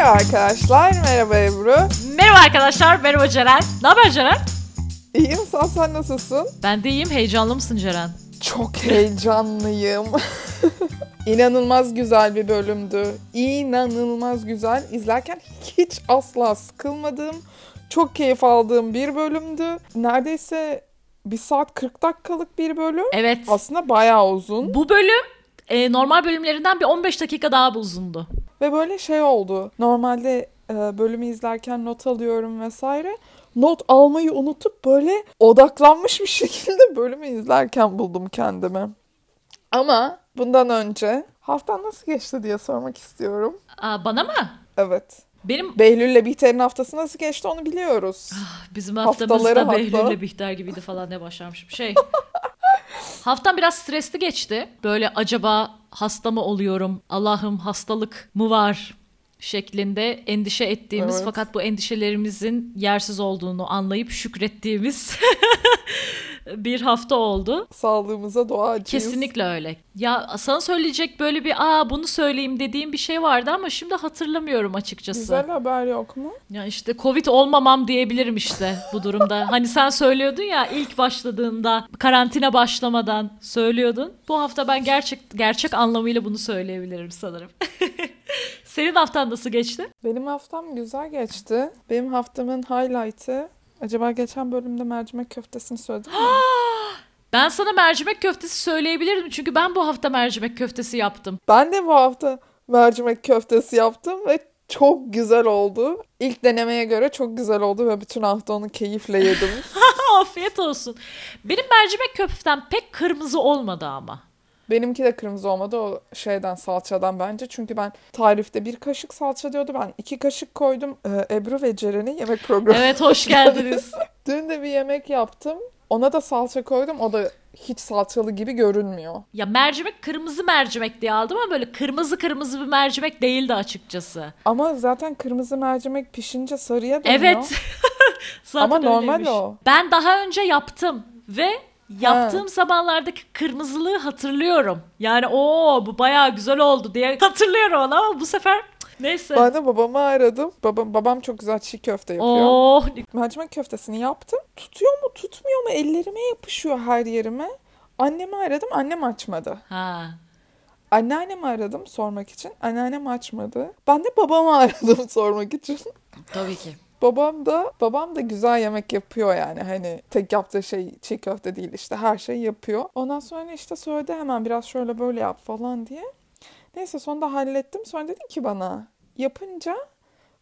Merhaba arkadaşlar, merhaba Ebru. Merhaba arkadaşlar, merhaba Ceren. Ne haber Ceren? İyiyim, sen, sen nasılsın? Ben de iyiyim, heyecanlı mısın Ceren? Çok heyecanlıyım. İnanılmaz güzel bir bölümdü. İnanılmaz güzel. İzlerken hiç asla sıkılmadığım, çok keyif aldığım bir bölümdü. Neredeyse bir saat 40 dakikalık bir bölüm. Evet. Aslında bayağı uzun. Bu bölüm e, normal bölümlerinden bir 15 dakika daha uzundu. Ve böyle şey oldu. Normalde e, bölümü izlerken not alıyorum vesaire. Not almayı unutup böyle odaklanmış bir şekilde bölümü izlerken buldum kendimi. Ama bundan önce haftan nasıl geçti diye sormak istiyorum. Aa, bana mı? Evet. Benim Behlül'le Bihter'in haftası nasıl geçti onu biliyoruz. bizim haftamız Haftaları da hatta. Behlül'le Bihter gibiydi falan ne başlamışım. Şey, haftam biraz stresli geçti. Böyle acaba hasta mı oluyorum, Allah'ım hastalık mı var şeklinde endişe ettiğimiz Evet. fakat bu endişelerimizin yersiz olduğunu anlayıp şükrettiğimiz bir hafta oldu. Sağlığımıza duacıyız. Kesinlikle öyle. Ya sana söyleyecek böyle bir aa bunu söyleyeyim dediğim bir şey vardı ama şimdi hatırlamıyorum açıkçası. Güzel haber yok mu? Ya işte Covid olmamam diyebilirim işte bu durumda. hani sen söylüyordun ya ilk başladığında karantina başlamadan söylüyordun. Bu hafta ben gerçek gerçek anlamıyla bunu söyleyebilirim sanırım. Senin haftan nasıl geçti? Benim haftam güzel geçti. Benim haftamın highlight'ı acaba geçen bölümde mercimek köftesini söyledim mi? Ben sana mercimek köftesi söyleyebilirdim çünkü ben bu hafta mercimek köftesi yaptım. Ben de bu hafta mercimek köftesi yaptım ve çok güzel oldu. İlk denemeye göre çok güzel oldu ve bütün hafta onu keyifle yedim. Afiyet olsun. Benim mercimek köftem pek kırmızı olmadı ama. Benimki de kırmızı olmadı o şeyden salçadan bence. Çünkü ben tarifte bir kaşık salça diyordu. Ben iki kaşık koydum. Ee, Ebru ve Ceren'in yemek programı. Evet hoş geldiniz. Dün de bir yemek yaptım. Ona da salça koydum. O da hiç salçalı gibi görünmüyor. Ya mercimek kırmızı mercimek diye aldım ama böyle kırmızı kırmızı bir mercimek değildi açıkçası. Ama zaten kırmızı mercimek pişince sarıya dönüyor. Evet. Zaten Ama normal öyleymiş. o. Ben daha önce yaptım ve yaptığım zamanlardaki kırmızılığı hatırlıyorum. Yani o bu bayağı güzel oldu diye hatırlıyorum onu ama bu sefer neyse. Ben de babamı aradım. Babam, babam çok güzel çiğ köfte yapıyor. Oh Mercimek köftesini yaptım. Tutuyor mu tutmuyor mu ellerime yapışıyor her yerime. Annemi aradım annem açmadı. ha. Anneannemi aradım sormak için. Anneannem açmadı. Ben de babamı aradım sormak için. Tabii ki. Babam da babam da güzel yemek yapıyor yani. Hani tek yaptığı şey çiğ köfte değil işte her şeyi yapıyor. Ondan sonra işte söyledi hemen biraz şöyle böyle yap falan diye. Neyse sonunda hallettim. Sonra dedi ki bana yapınca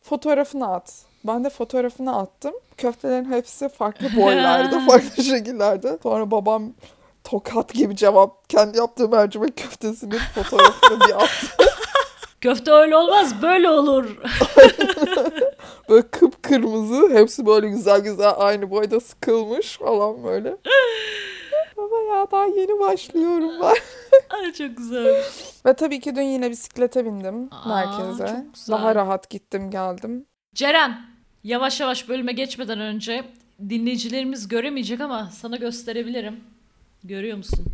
fotoğrafını at. Ben de fotoğrafını attım. Köftelerin hepsi farklı boylarda, farklı şekillerde. Sonra babam tokat gibi cevap kendi yaptığı mercimek köftesinin fotoğrafını bir attı. Köfte öyle olmaz böyle olur. Böyle kıpkırmızı. Hepsi böyle güzel güzel aynı boyda sıkılmış falan böyle. Ama ya daha yeni başlıyorum ben. Ay çok güzel. Ve tabii ki dün yine bisiklete bindim Aa, merkeze. Daha rahat gittim geldim. Ceren, yavaş yavaş bölüme geçmeden önce dinleyicilerimiz göremeyecek ama sana gösterebilirim. Görüyor musun?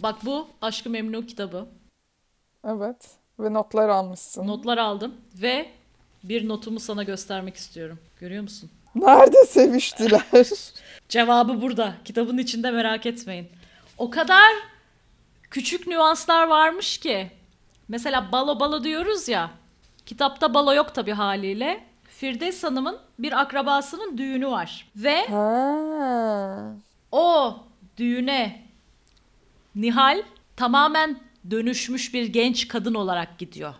Bak bu Aşkı Memnu kitabı. Evet. Ve notlar almışsın. Notlar aldım ve bir notumu sana göstermek istiyorum. Görüyor musun? Nerede seviştiler? Cevabı burada. Kitabın içinde merak etmeyin. O kadar küçük nüanslar varmış ki. Mesela balo balo diyoruz ya. Kitapta balo yok tabii haliyle. Firdevs Hanım'ın bir akrabasının düğünü var. Ve ha. o düğüne Nihal tamamen dönüşmüş bir genç kadın olarak gidiyor.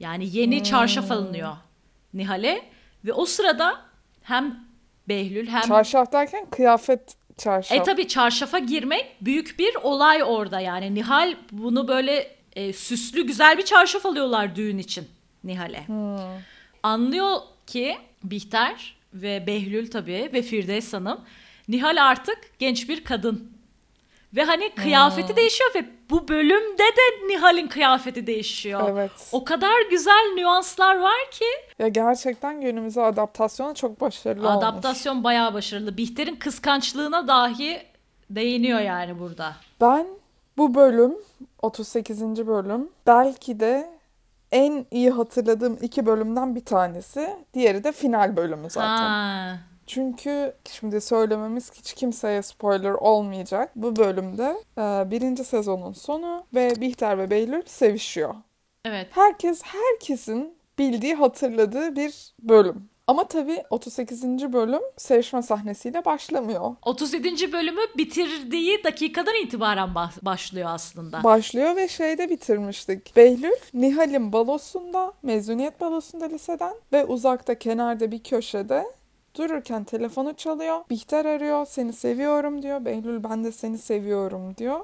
Yani yeni çarşaf alınıyor Nihal'e ve o sırada hem Behlül hem Çarşaf derken kıyafet çarşaf. e tabi çarşafa girmek büyük bir olay orada yani. Nihal bunu böyle e, süslü güzel bir çarşaf alıyorlar düğün için Nihal'e. Anlıyor ki Bihter ve Behlül tabii ve Firdevs Hanım Nihal artık genç bir kadın. Ve hani kıyafeti değişiyor ve bu bölümde de Nihal'in kıyafeti değişiyor. Evet. O kadar güzel nüanslar var ki. Ya gerçekten günümüze adaptasyonu çok başarılı olmuş. Adaptasyon bayağı başarılı. Bihter'in kıskançlığına dahi değiniyor yani burada. Ben bu bölüm 38. bölüm belki de en iyi hatırladığım iki bölümden bir tanesi. Diğeri de final bölümü zaten. Ha. Çünkü şimdi söylememiz hiç kimseye spoiler olmayacak. Bu bölümde e, birinci sezonun sonu ve Bihter ve Behlül sevişiyor. Evet. Herkes herkesin bildiği hatırladığı bir bölüm. Ama tabii 38. bölüm sevişme sahnesiyle başlamıyor. 37. bölümü bitirdiği dakikadan itibaren bah- başlıyor aslında. Başlıyor ve şeyde bitirmiştik. Behlül Nihal'in balosunda, mezuniyet balosunda liseden ve uzakta kenarda bir köşede dururken telefonu çalıyor. Bihter arıyor, seni seviyorum diyor. Behlül ben de seni seviyorum diyor.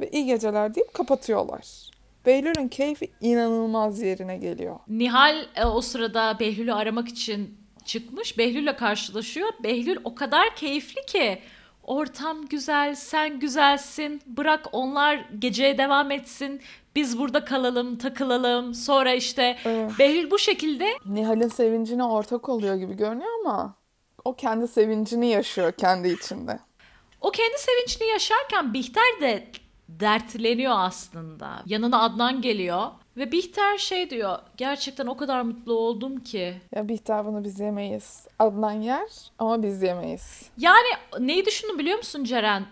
Ve iyi geceler deyip kapatıyorlar. Behlül'ün keyfi inanılmaz yerine geliyor. Nihal e, o sırada Behlül'ü aramak için çıkmış. Behlül'le karşılaşıyor. Behlül o kadar keyifli ki ortam güzel, sen güzelsin. Bırak onlar geceye devam etsin. Biz burada kalalım, takılalım. Sonra işte Evet. Behlül bu şekilde Nihal'in sevincine ortak oluyor gibi görünüyor ama o kendi sevincini yaşıyor kendi içinde. o kendi sevincini yaşarken Bihter de dertleniyor aslında. Yanına Adnan geliyor ve Bihter şey diyor. Gerçekten o kadar mutlu oldum ki. Ya Bihter bunu biz yemeyiz. Adnan yer ama biz yemeyiz. Yani neyi düşündüm biliyor musun Ceren?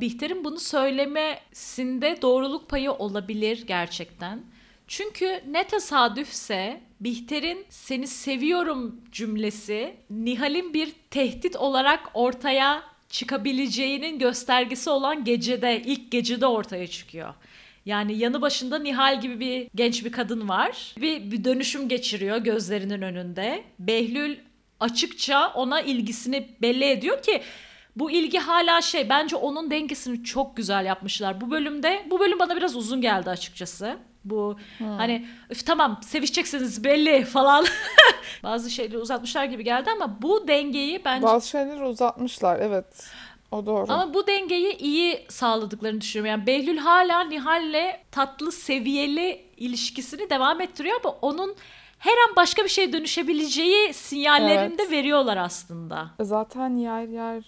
Bihter'in bunu söylemesinde doğruluk payı olabilir gerçekten. Çünkü ne tesadüfse Bihter'in seni seviyorum cümlesi Nihal'in bir tehdit olarak ortaya çıkabileceğinin göstergesi olan gecede, ilk gecede ortaya çıkıyor. Yani yanı başında Nihal gibi bir genç bir kadın var. Bir, bir dönüşüm geçiriyor gözlerinin önünde. Behlül açıkça ona ilgisini belli ediyor ki bu ilgi hala şey bence onun dengesini çok güzel yapmışlar. Bu bölümde bu bölüm bana biraz uzun geldi açıkçası. Bu hani "Üf, tamam sevişeceksiniz belli falan. Bazı şeyleri uzatmışlar gibi geldi ama bu dengeyi bence Bazı şeyleri uzatmışlar evet. O doğru. ama bu dengeyi iyi sağladıklarını düşünüyorum. Yani Behlül hala Nihal'le tatlı seviyeli ilişkisini devam ettiriyor ama onun her an başka bir şeye dönüşebileceği sinyallerini Evet. de veriyorlar aslında. Zaten yer yer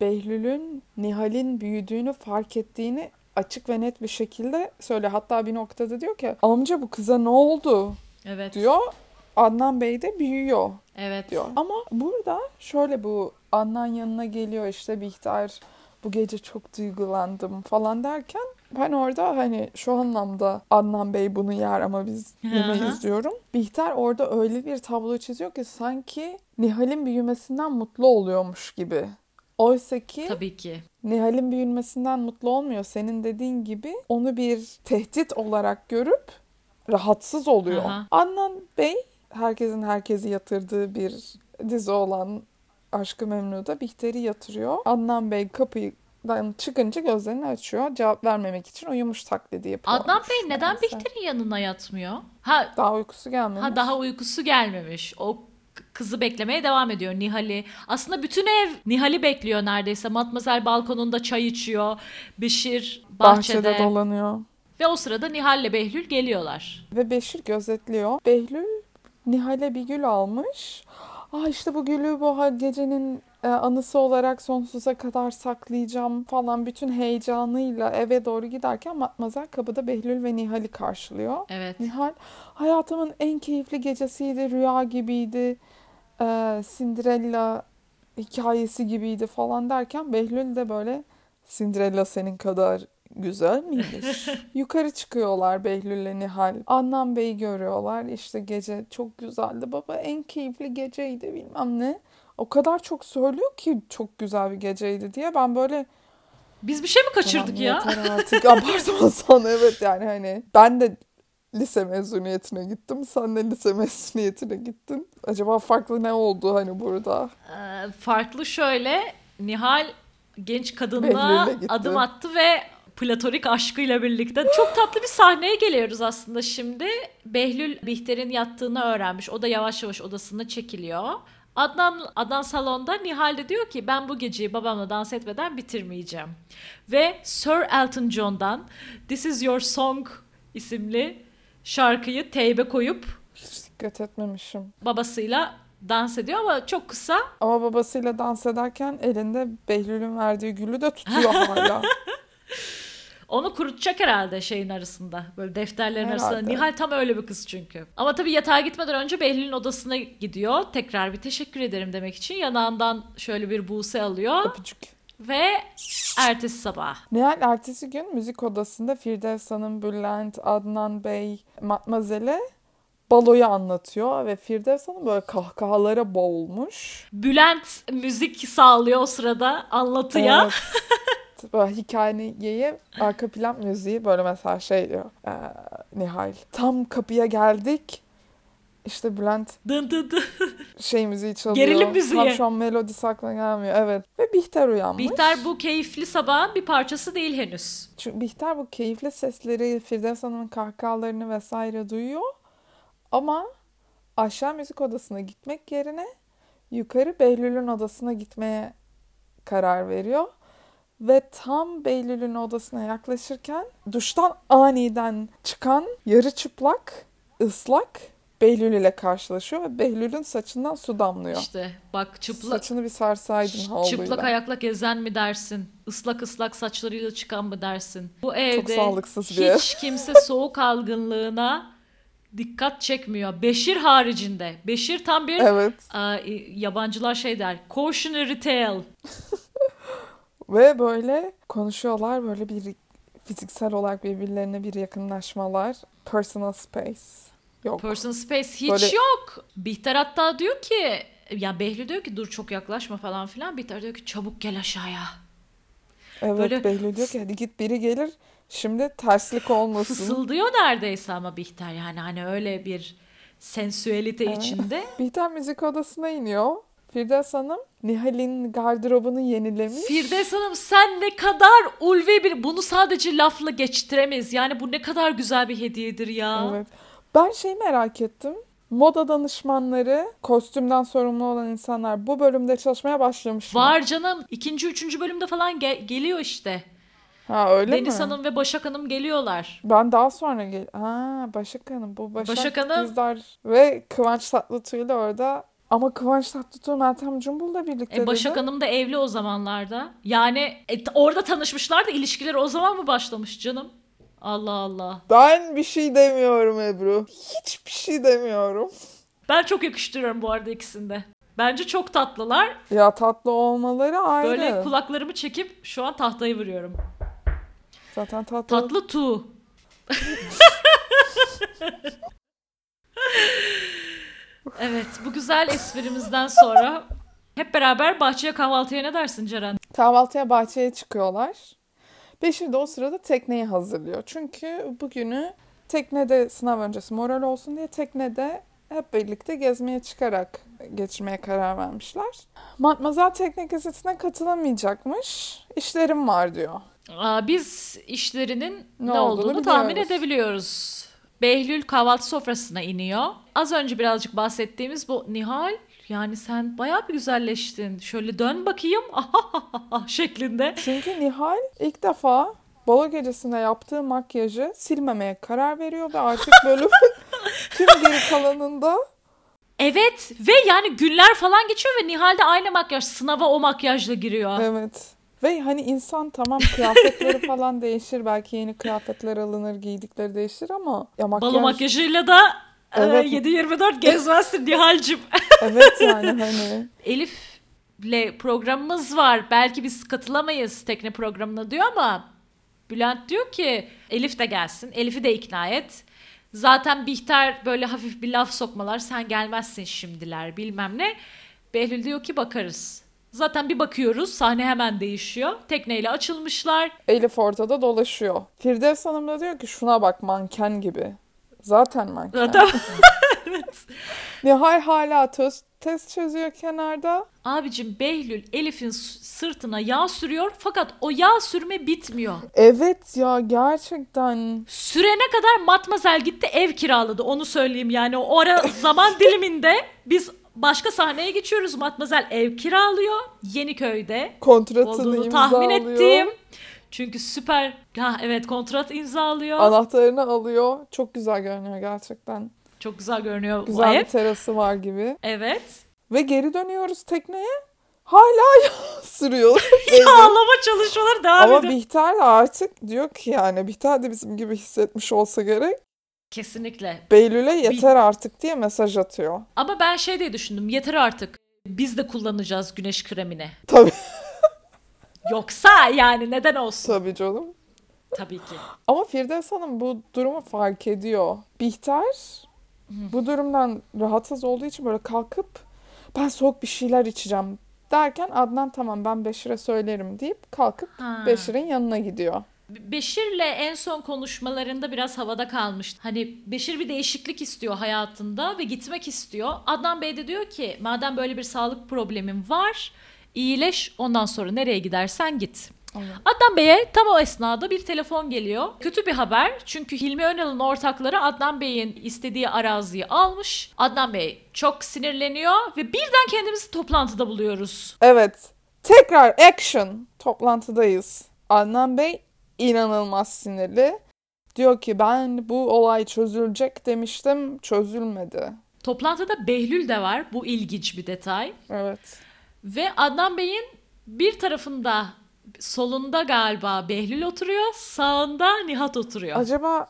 Behlül'ün Nihal'in büyüdüğünü fark ettiğini açık ve net bir şekilde söyle. Hatta bir noktada diyor ki amca bu kıza ne oldu Evet. diyor. Adnan Bey de büyüyor Evet. diyor. Ama burada şöyle bu Adnan yanına geliyor işte Bihter bu gece çok duygulandım falan derken ben orada hani şu anlamda Adnan Bey bunu yer ama biz yemeyiz diyorum. Bihter orada öyle bir tablo çiziyor ki sanki Nihal'in büyümesinden mutlu oluyormuş gibi. Oysa ki Tabii ki. Nihal'in büyümesinden mutlu olmuyor. Senin dediğin gibi onu bir tehdit olarak görüp rahatsız oluyor. Aha. Adnan Bey herkesin herkesi yatırdığı bir dizi olan Aşkı Memnu'da Bihter'i yatırıyor. Adnan Bey kapıdan çıkınca gözlerini açıyor. Cevap vermemek için uyumuş taklidi yapıyor. Adnan Bey neden Bihter'in yanına yatmıyor? Ha, Daha uykusu gelmemiş. ha daha uykusu gelmemiş. O kızı beklemeye devam ediyor Nihal'i. Aslında bütün ev Nihal'i bekliyor neredeyse. Matmazel balkonunda çay içiyor. Beşir bahçede. bahçede dolanıyor. Ve o sırada Nihal'le Behlül geliyorlar. Ve Beşir gözetliyor. Behlül Nihal'e bir gül almış. Aa işte bu gülü bu gecenin e, anısı olarak sonsuza kadar saklayacağım falan bütün heyecanıyla eve doğru giderken Matmazel kapıda Behlül ve Nihal'i karşılıyor. Evet. Nihal hayatımın en keyifli gecesiydi, rüya gibiydi, e, Cinderella hikayesi gibiydi falan derken Behlül de böyle Cinderella senin kadar güzel miymiş? Yukarı çıkıyorlar Behlül'le Nihal. Adnan Bey'i görüyorlar. İşte gece çok güzeldi. Baba en keyifli geceydi bilmem ne. O kadar çok söylüyor ki çok güzel bir geceydi diye. Ben böyle Biz bir şey mi kaçırdık Tamam, ya? Artık abartmasan evet yani hani ben de lise mezuniyetine gittim. Sen de lise mezuniyetine gittin. Acaba farklı ne oldu hani burada? Ee, farklı şöyle Nihal genç kadınla adım attı ve platonik aşkıyla birlikte çok tatlı bir sahneye geliyoruz aslında şimdi. Behlül Bihter'in yattığını öğrenmiş. O da yavaş yavaş odasına çekiliyor. Adnan, Adnan salonda Nihal de diyor ki ben bu geceyi babamla dans etmeden bitirmeyeceğim. Ve Sir Elton John'dan This Is Your Song isimli şarkıyı teybe koyup Hiç dikkat etmemişim. babasıyla dans ediyor ama çok kısa Ama babasıyla dans ederken elinde Behlül'ün verdiği gülü de tutuyor hala. Onu kurutacak herhalde şeyin arasında. Böyle defterlerin Herhalde. arasında. Nihal tam öyle bir kız çünkü. Ama tabii yatağa gitmeden önce Behlül'ün odasına gidiyor. Tekrar bir teşekkür ederim demek için. Yanağından şöyle bir buse alıyor. Öpücük. Ve ertesi sabah. Nihal ertesi gün müzik odasında Firdevs Hanım, Bülent, Adnan Bey, Matmazel'e baloyu anlatıyor ve Firdevs Hanım böyle kahkahalara boğulmuş. Bülent müzik sağlıyor o sırada anlatıya. Evet. böyle hikayeyi arka plan müziği böyle mesela şey diyor e, Nihal. Tam kapıya geldik. İşte Bülent Dın dın dın. şey müziği çalıyor. Gerilim müziği. Tam şu an melodisi aklına gelmiyor. Evet. Ve Bihter uyanmış. Bihter bu keyifli sabahın bir parçası değil henüz. Çünkü Bihter bu keyifli sesleri, Firdevs Hanım'ın kahkahalarını vesaire duyuyor. Ama aşağı müzik odasına gitmek yerine yukarı Behlül'ün odasına gitmeye karar veriyor. Ve tam Behlül'ün odasına yaklaşırken duştan aniden çıkan yarı çıplak, ıslak Behlül ile karşılaşıyor ve Behlül'ün saçından su damlıyor. İşte bak çıplak Saçını bir sarsaydın havluyla. çıplak ayakla gezen mi dersin? Islak ıslak saçlarıyla çıkan mı dersin? Bu evde sağlıksız bir hiç kimse soğuk algınlığına dikkat çekmiyor. Beşir haricinde. Beşir tam bir Evet. Aa, yabancılar şey der. Cautionary tale. Ve böyle konuşuyorlar böyle bir fiziksel olarak birbirlerine bir yakınlaşmalar. Personal space. Yok. Personal space hiç Böyle- yok. Bihter hatta diyor ki ya Behlül diyor ki dur çok yaklaşma falan filan. Bihter diyor ki çabuk gel aşağıya. evet böyle- Behlül diyor ki hadi git biri gelir. Şimdi terslik olmasın. Fısıldıyor neredeyse ama Bihter yani hani öyle bir sensüelite Evet. içinde. Bihter müzik odasına iniyor. Firdevs Hanım Nihal'in gardırobunu yenilemiş. Firdevs Hanım sen ne kadar ulvi bir bunu sadece lafla geçtiremeyiz. Yani bu ne kadar güzel bir hediyedir ya. Evet. Ben şey merak ettim. Moda danışmanları, kostümden sorumlu olan insanlar bu bölümde çalışmaya başlamış mı? Var canım. ikinci, üçüncü bölümde falan ge- geliyor işte. Ha öyle Deniz mi? Hanım ve Başak Hanım geliyorlar. Ben daha sonra gel. Ha Başak Hanım. Bu Başak, Başak Hanım. Dizdar ve Kıvanç Tatlıtuğ'yla orada. Ama Kıvanç Tatlıtuğ Meltem Cumbul'la birlikte E, Başak dedi. Hanım da evli o zamanlarda. Yani e, orada tanışmışlar da ilişkileri o zaman mı başlamış canım? Allah Allah. Ben bir şey demiyorum Ebru. Hiçbir şey demiyorum. Ben çok yakıştırıyorum bu arada ikisinde. Bence çok tatlılar. Ya tatlı olmaları ayrı. Böyle kulaklarımı çekip şu an tahtayı vuruyorum. Zaten tatlı. Tatlı tu. evet bu güzel esprimizden sonra hep beraber bahçeye kahvaltıya ne dersin Ceren? Kahvaltıya bahçeye çıkıyorlar. Beşir de o sırada tekneyi hazırlıyor. Çünkü bugünü teknede sınav öncesi moral olsun diye teknede hep birlikte gezmeye çıkarak geçirmeye karar vermişler. Matmazel tekne gazetesine katılamayacakmış. İşlerim var diyor. Aa, biz işlerinin ne, Ne olduğunu, olduğunu tahmin biliyoruz. edebiliyoruz. Behlül kahvaltı sofrasına iniyor. Az önce birazcık bahsettiğimiz bu Nihal yani sen bayağı bir güzelleştin. Şöyle dön bakayım şeklinde. Çünkü Nihal ilk defa balo gecesinde yaptığı makyajı silmemeye karar veriyor ve artık bölümün tüm geri kalanında Evet ve yani günler falan geçiyor ve Nihal de aynı makyaj sınava o makyajla giriyor. Evet. Ve hani insan tamam kıyafetleri falan değişir. Belki yeni kıyafetler alınır, giydikleri değişir ama ya makyaj... Balo makyajıyla da Evet. e, 7-24 gezmezsin Nihal'cim. Evet yani hani. Elif'le programımız var. Belki biz katılamayız tekne programına diyor ama Bülent diyor ki Elif de gelsin. Elif'i de ikna et. Zaten Bihter böyle hafif bir laf sokmalar. Sen gelmezsin şimdiler bilmem ne. Behlül diyor ki bakarız. Zaten bir bakıyoruz sahne hemen değişiyor. Tekneyle açılmışlar. Elif ortada dolaşıyor. Firdevs Hanım da diyor ki şuna bak manken gibi. Zaten manken. Zaten Nihal hala test, test çözüyor kenarda. abicim Behlül Elif'in sırtına yağ sürüyor fakat o yağ sürme bitmiyor. Evet ya gerçekten. Sürene kadar Matmazel gitti ev kiraladı onu söyleyeyim yani o ara zaman diliminde biz başka sahneye geçiyoruz Matmazel ev kiralıyor Yeniköy'de Kontratını olduğunu imzalıyor. tahmin ettiğim çünkü süper ha evet kontrat imzalıyor Anahtarını alıyor. Çok güzel görünüyor gerçekten. çok güzel görünüyor bu Güzel ev bir terası var gibi. evet Ve geri dönüyoruz tekneye. hala sürüyor. Ağlama çalışmaları devam Ama ediyor. Bihter de artık diyor ki yani Bihter de bizim gibi hissetmiş olsa gerek. Kesinlikle. Beylül'e yeter artık diye mesaj atıyor. Ama ben şey diye düşündüm. Yeter artık. Biz de kullanacağız güneş kremini. Tabii Yoksa yani neden olsun? tabii canım. Tabii ki. Ama Firdevs Hanım bu durumu fark ediyor. Bihter bu durumdan rahatsız olduğu için böyle kalkıp ben soğuk bir şeyler içeceğim derken Adnan tamam ben Beşir'e söylerim deyip kalkıp Ha. Beşir'in yanına gidiyor. Beşir'le en son konuşmalarında biraz havada kalmıştı. Hani Beşir bir değişiklik istiyor hayatında ve gitmek istiyor. Adnan Bey de diyor ki madem böyle bir sağlık problemin var iyileş ondan sonra nereye gidersen git. Adnan Bey'e tam o esnada bir telefon geliyor. Kötü bir haber çünkü Hilmi Önal'ın ortakları Adnan Bey'in istediği araziyi almış. Adnan Bey çok sinirleniyor ve birden kendimizi toplantıda buluyoruz. Evet. Tekrar action. Toplantıdayız. Adnan Bey inanılmaz sinirli. Diyor ki ben bu olay çözülecek demiştim. Çözülmedi. Toplantıda Behlül de var. Bu ilginç bir detay. Evet. Ve Adnan Bey'in bir tarafında solunda galiba Behlül oturuyor, sağında Nihat oturuyor. Acaba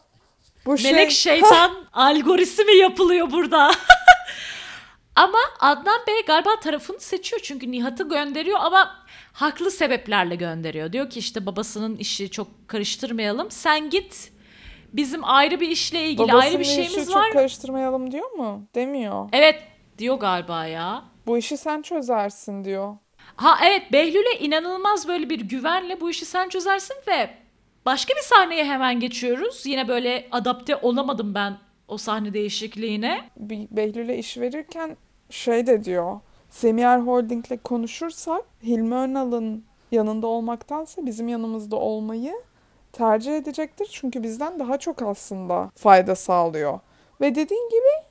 bu şey... Melek şeytan algoritmi yapılıyor burada. ama Adnan Bey galiba tarafını seçiyor çünkü Nihat'ı gönderiyor ama haklı sebeplerle gönderiyor. Diyor ki işte babasının işi çok karıştırmayalım. Sen git. Bizim ayrı bir işle ilgili Babasının ayrı bir işi şeyimiz çok var. karıştırmayalım diyor mu? Demiyor. Evet diyor galiba ya. Bu işi sen çözersin diyor. Ha evet Behlül'e inanılmaz böyle bir güvenle bu işi sen çözersin ve başka bir sahneye hemen geçiyoruz. Yine böyle adapte olamadım ben o sahne değişikliğine. Bir Behlül'e iş verirken şey de diyor. Semiyer Holding'le konuşursak Hilmi Önal'ın yanında olmaktansa bizim yanımızda olmayı tercih edecektir. Çünkü bizden daha çok aslında fayda sağlıyor. Ve dediğin gibi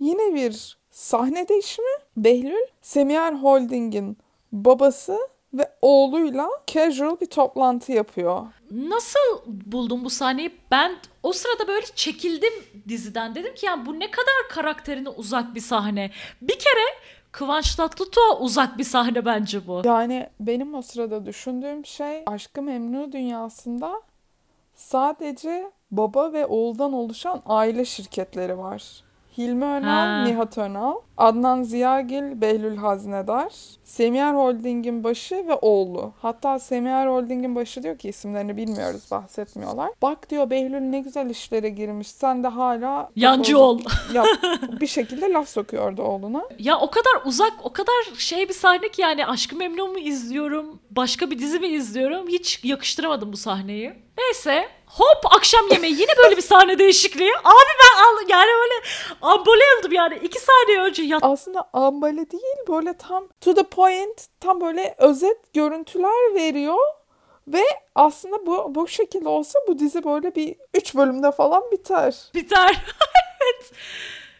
yine bir sahne değişimi. Behlül, Semiyer Holding'in babası ve oğluyla casual bir toplantı yapıyor. Nasıl buldum bu sahneyi? Ben o sırada böyle çekildim diziden. Dedim ki ya bu ne kadar karakterine uzak bir sahne. Bir kere Kıvanç Tatlıtuğ'a uzak bir sahne bence bu. Yani benim o sırada düşündüğüm şey Aşkı Memnu dünyasında sadece baba ve oğuldan oluşan aile şirketleri var. Hilmi Önal, Ha. Nihat Önal, Adnan Ziyagil, Behlül Haznedar, Semiyer Holding'in başı ve oğlu. Hatta Semiyer Holding'in başı diyor ki isimlerini bilmiyoruz, bahsetmiyorlar. Bak diyor Behlül ne güzel işlere girmiş. Sen de hala Yancı ol. ya, bir şekilde laf sokuyordu oğluna. Ya o kadar uzak, o kadar şey bir sahne ki yani Aşkı Memnu mu izliyorum, başka bir dizi mi izliyorum hiç yakıştıramadım bu sahneyi. Neyse hop akşam yemeği yine böyle bir sahne değişikliği. Abi ben al, yani böyle ambole oldum yani iki saniye önce yat. aslında ambale değil böyle tam to the point tam böyle özet görüntüler veriyor ve aslında bu bu şekilde olsa bu dizi böyle bir 3 bölümde falan biter. Biter.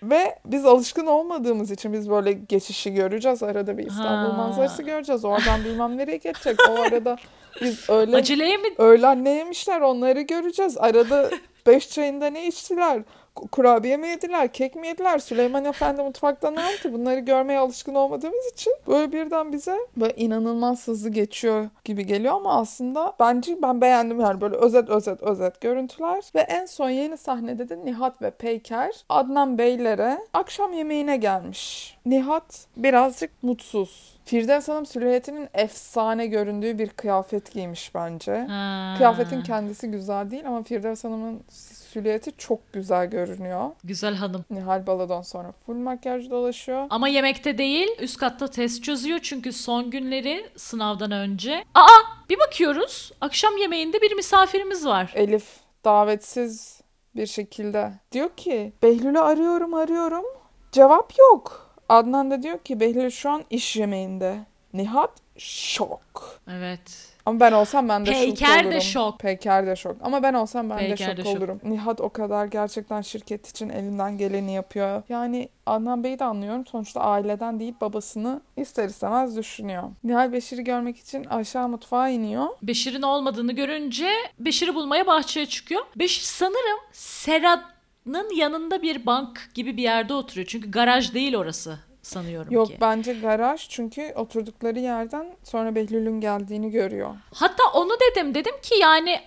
Ve biz alışkın olmadığımız için biz böyle geçişi göreceğiz. Arada bir İstanbul Ha. manzarası göreceğiz. Oradan bilmem nereye geçecek. O arada biz öyle Aceleye mi? öğlen ne yemişler onları göreceğiz. Arada beş çayında ne içtiler? Ku- Kurabiye mi yediler? Kek mi yediler? Süleyman Efendi mutfakta ne yaptı? Bunları görmeye alışkın olmadığımız için böyle birden bize böyle inanılmaz hızlı geçiyor gibi geliyor ama aslında bence ben beğendim yani böyle özet özet özet görüntüler ve en son yeni sahnede de Nihat ve Peyker Adnan Beylere akşam yemeğine gelmiş. Nihat birazcık mutsuz. Firdevs Hanım silüetinin efsane göründüğü bir kıyafet giymiş bence. Ha. Kıyafetin kendisi güzel değil ama Firdevs Hanım'ın silüeti çok güzel görünüyor. Güzel hanım. Nihal Baladan sonra full makyaj dolaşıyor. Ama yemekte değil, üst katta test çözüyor çünkü son günleri sınavdan önce. Aa, bir bakıyoruz. Akşam yemeğinde bir misafirimiz var. Elif davetsiz bir şekilde diyor ki Behlül'ü arıyorum arıyorum. Cevap yok. Adnan da diyor ki Behlül şu an iş yemeğinde. Nihat şok. Evet. Ama ben olsam ben de şok Peyker de olurum. şok. Peyker de şok. Ama ben olsam ben Peyker de de şok şok. olurum. Nihat o kadar gerçekten şirket için elinden geleni yapıyor. Yani Adnan Bey'i de anlıyorum. Sonuçta aileden değil babasını ister istemez düşünüyor. Nihal Beşir'i görmek için aşağı mutfağa iniyor. Beşir'in olmadığını görünce Beşir'i bulmaya bahçeye çıkıyor. Beşir sanırım Serhat'ın yanında bir bank gibi bir yerde oturuyor. Çünkü garaj değil orası. Sanıyorum Yok ki. bence garaj çünkü oturdukları yerden sonra Behlül'ün geldiğini görüyor. Hatta onu dedim. Dedim ki yani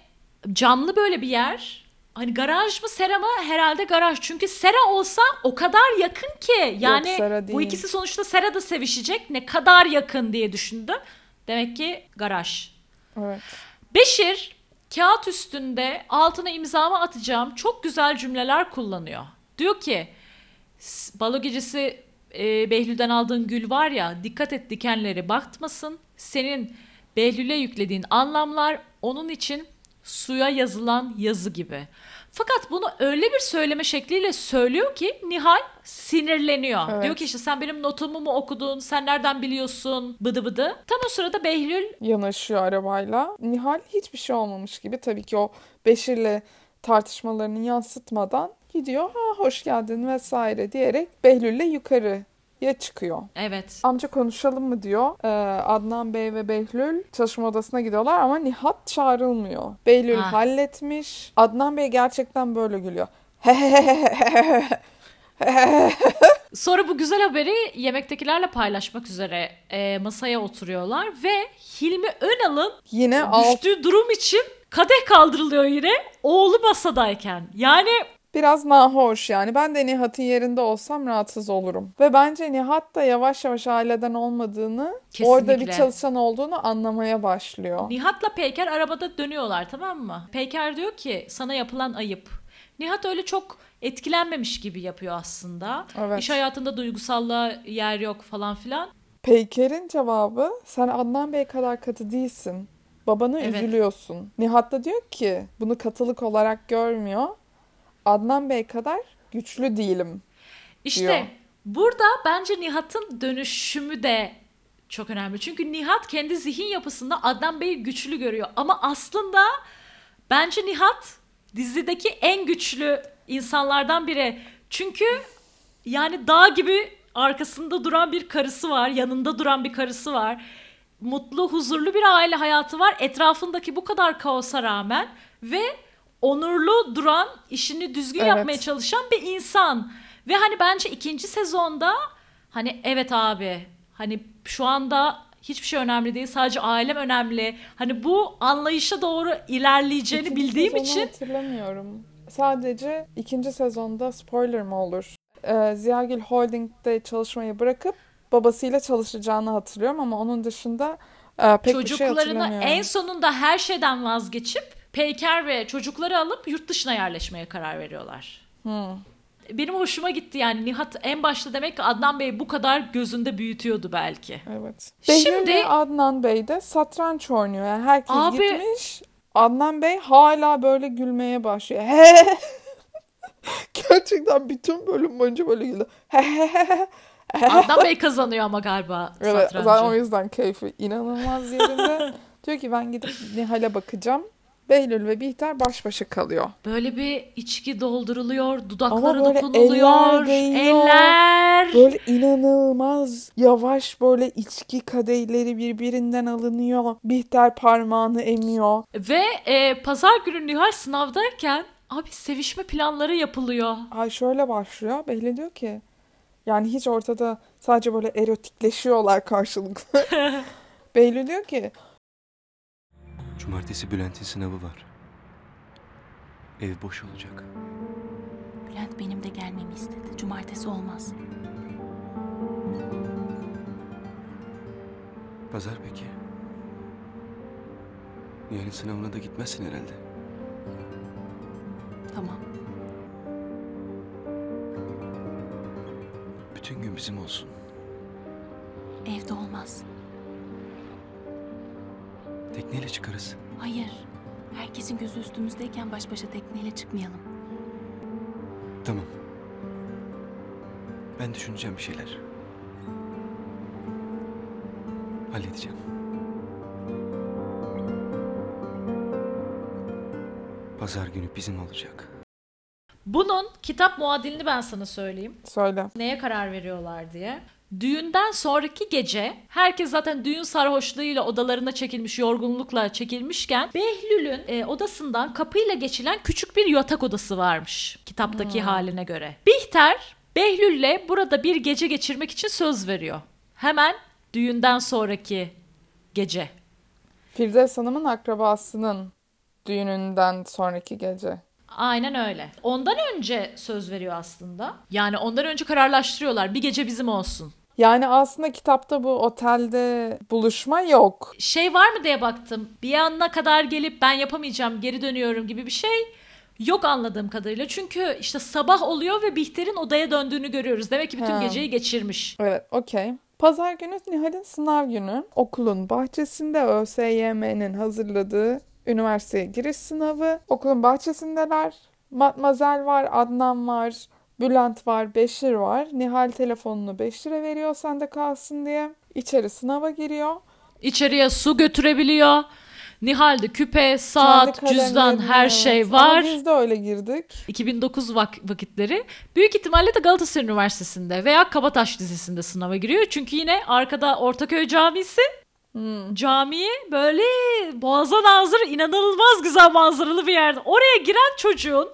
camlı böyle bir yer. Hani garaj mı sera mı? Herhalde garaj. Çünkü sera olsa o kadar yakın ki. Yani sera bu ikisi sonuçta serada sevişecek. Ne kadar yakın diye düşündüm. Demek ki garaj. Evet. Beşir kağıt üstünde altına imzamı atacağım çok güzel cümleler kullanıyor. Diyor ki "S- balo gecesi e, Behlül'den aldığın gül var ya dikkat et dikenleri batmasın. Senin Behlül'e yüklediğin anlamlar onun için suya yazılan yazı gibi. Fakat bunu öyle bir söyleme şekliyle söylüyor ki Nihal sinirleniyor. Evet. Diyor ki işte sen benim notumu mu okudun? Sen nereden biliyorsun? Bıdı bıdı. Tam o sırada Behlül Yanaşıyor arabayla. Nihal hiçbir şey olmamış gibi tabii ki o Beşir'le tartışmalarını yansıtmadan gidiyor. Ha hoş geldin vesaire diyerek Behlül'le yukarıya çıkıyor. evet Amca konuşalım mı diyor. Ee, Adnan Bey ve Behlül çalışma odasına gidiyorlar ama Nihat çağrılmıyor. Behlül Ha. halletmiş. Adnan Bey gerçekten böyle gülüyor. Sonra bu güzel haberi yemektekilerle paylaşmak üzere e, masaya oturuyorlar ve Hilmi Önal'ın Yine alt, düştüğü durum için kadeh kaldırılıyor yine oğlu masadayken. Yani biraz nahoş yani. Ben de Nihat'ın yerinde olsam rahatsız olurum. Ve bence Nihat da yavaş yavaş aileden olmadığını, orada bir Kesinlikle. çalışan olduğunu anlamaya başlıyor. Nihat'la Peyker arabada dönüyorlar tamam mı? Peyker diyor ki sana yapılan ayıp. Nihat öyle çok etkilenmemiş gibi yapıyor aslında. Evet. İş hayatında duygusallığa yer yok falan filan. Peyker'in cevabı sen Adnan Bey kadar katı değilsin. Babana Evet. üzülüyorsun. Nihat da diyor ki bunu katılık olarak görmüyor. Adnan Bey kadar güçlü değilim. İşte diyor. burada bence Nihat'ın dönüşümü de çok önemli. Çünkü Nihat kendi zihin yapısında Adnan Bey'i güçlü görüyor. Ama aslında bence Nihat dizideki en güçlü insanlardan biri. Çünkü yani dağ gibi arkasında duran bir karısı var, yanında duran bir karısı var. Mutlu, huzurlu bir aile hayatı var. Etrafındaki bu kadar kaosa rağmen ve onurlu duran, işini düzgün Evet. yapmaya çalışan bir insan. Ve hani bence ikinci sezonda hani evet abi hani şu anda hiçbir şey önemli değil sadece ailem önemli. Hani bu anlayışa doğru ilerleyeceğini İkinci bildiğim için hatırlamıyorum. Sadece ikinci sezonda spoiler mı olur? Ee, Ziyagil Holding'de çalışmayı bırakıp babasıyla çalışacağını hatırlıyorum ama onun dışında e, pek bir şey çocuklarını hatırlamıyorum. en sonunda her şeyden vazgeçip Peyker ve çocukları alıp yurt dışına yerleşmeye karar veriyorlar. Hmm. Benim hoşuma gitti yani Nihat en başta demek ki Adnan Bey bu kadar gözünde büyütüyordu belki. Evet. Şimdi- Behlül ve Adnan Bey de satranç oynuyor. Yani herkes Abi- gitmiş. Adnan Bey hala böyle gülmeye başlıyor. Gerçekten bütün bölüm boyunca böyle güldü. Adnan Bey kazanıyor ama galiba Evet, satrancı. zaten o yüzden keyfi inanılmaz yerinde. Diyor ki ben gidip Nihal'e bakacağım. Behlül ve Bihter baş başa kalıyor. Böyle bir içki dolduruluyor, Ama böyle dokunuluyor, eller değiyor. eller. Böyle inanılmaz yavaş böyle içki kadehleri birbirinden alınıyor. Bihter parmağını emiyor. Ve e, pazar günü Nihal sınavdayken abi sevişme planları yapılıyor. Ay şöyle başlıyor. Behlül diyor ki yani hiç ortada sadece böyle erotikleşiyorlar karşılıklı. Behlül diyor ki Cumartesi Bülent'in sınavı var. Ev boş olacak. Bülent benim de gelmemi istedi. Cumartesi olmaz. Pazar peki? Yarın sınavına da gitmezsin herhalde. Tamam. Bütün gün bizim olsun. Evde olmaz. Tekneyle çıkarız. Hayır. Herkesin gözü üstümüzdeyken baş başa tekneyle çıkmayalım. Tamam. Ben düşüneceğim bir şeyler. Halledeceğim. Pazar günü bizim olacak. Bunun kitap muadilini ben sana söyleyeyim. söyle. Neye karar veriyorlar diye. Düğünden sonraki gece herkes zaten düğün sarhoşluğuyla odalarına çekilmiş, yorgunlukla çekilmişken Behlül'ün e, odasından kapıyla geçilen küçük bir yatak odası varmış kitaptaki haline göre. Bihter Behlül'le burada bir gece geçirmek için söz veriyor. Hemen düğünden sonraki gece. Firdevs Hanım'ın akrabasının düğününden sonraki gece. Aynen öyle. Ondan önce söz veriyor aslında. Yani ondan önce kararlaştırıyorlar. Bir gece bizim olsun. Yani aslında kitapta bu otelde buluşma yok. Şey var mı diye baktım. Bir yanına kadar gelip ben yapamayacağım geri dönüyorum gibi bir şey yok anladığım kadarıyla. Çünkü işte sabah oluyor ve Bihter'in odaya döndüğünü görüyoruz. Demek ki bütün Ha. geceyi geçirmiş. Evet, okey. Pazar günü Nihal'in sınav günü. Okulun bahçesinde ÖSYM'nin hazırladığı üniversiteye giriş sınavı. Okulun bahçesindeler. Matmazel var, Adnan var, Bülent var, Beşir var. Nihal telefonunu Beşir'e veriyor sende kalsın diye. İçeri sınava giriyor. İçeriye su götürebiliyor. Nihal'de küpe, saat, cüzdan her evet. şey Ama var. biz de öyle girdik. 2009 vak- vakitleri. Büyük ihtimalle de Galatasaray Üniversitesi'nde veya Kabataş Lisesi'nde sınava giriyor. Çünkü yine arkada Ortaköy Camisi. Camiyi böyle boğazdan ağzı inanılmaz güzel manzaralı bir yerde. Oraya giren çocuğun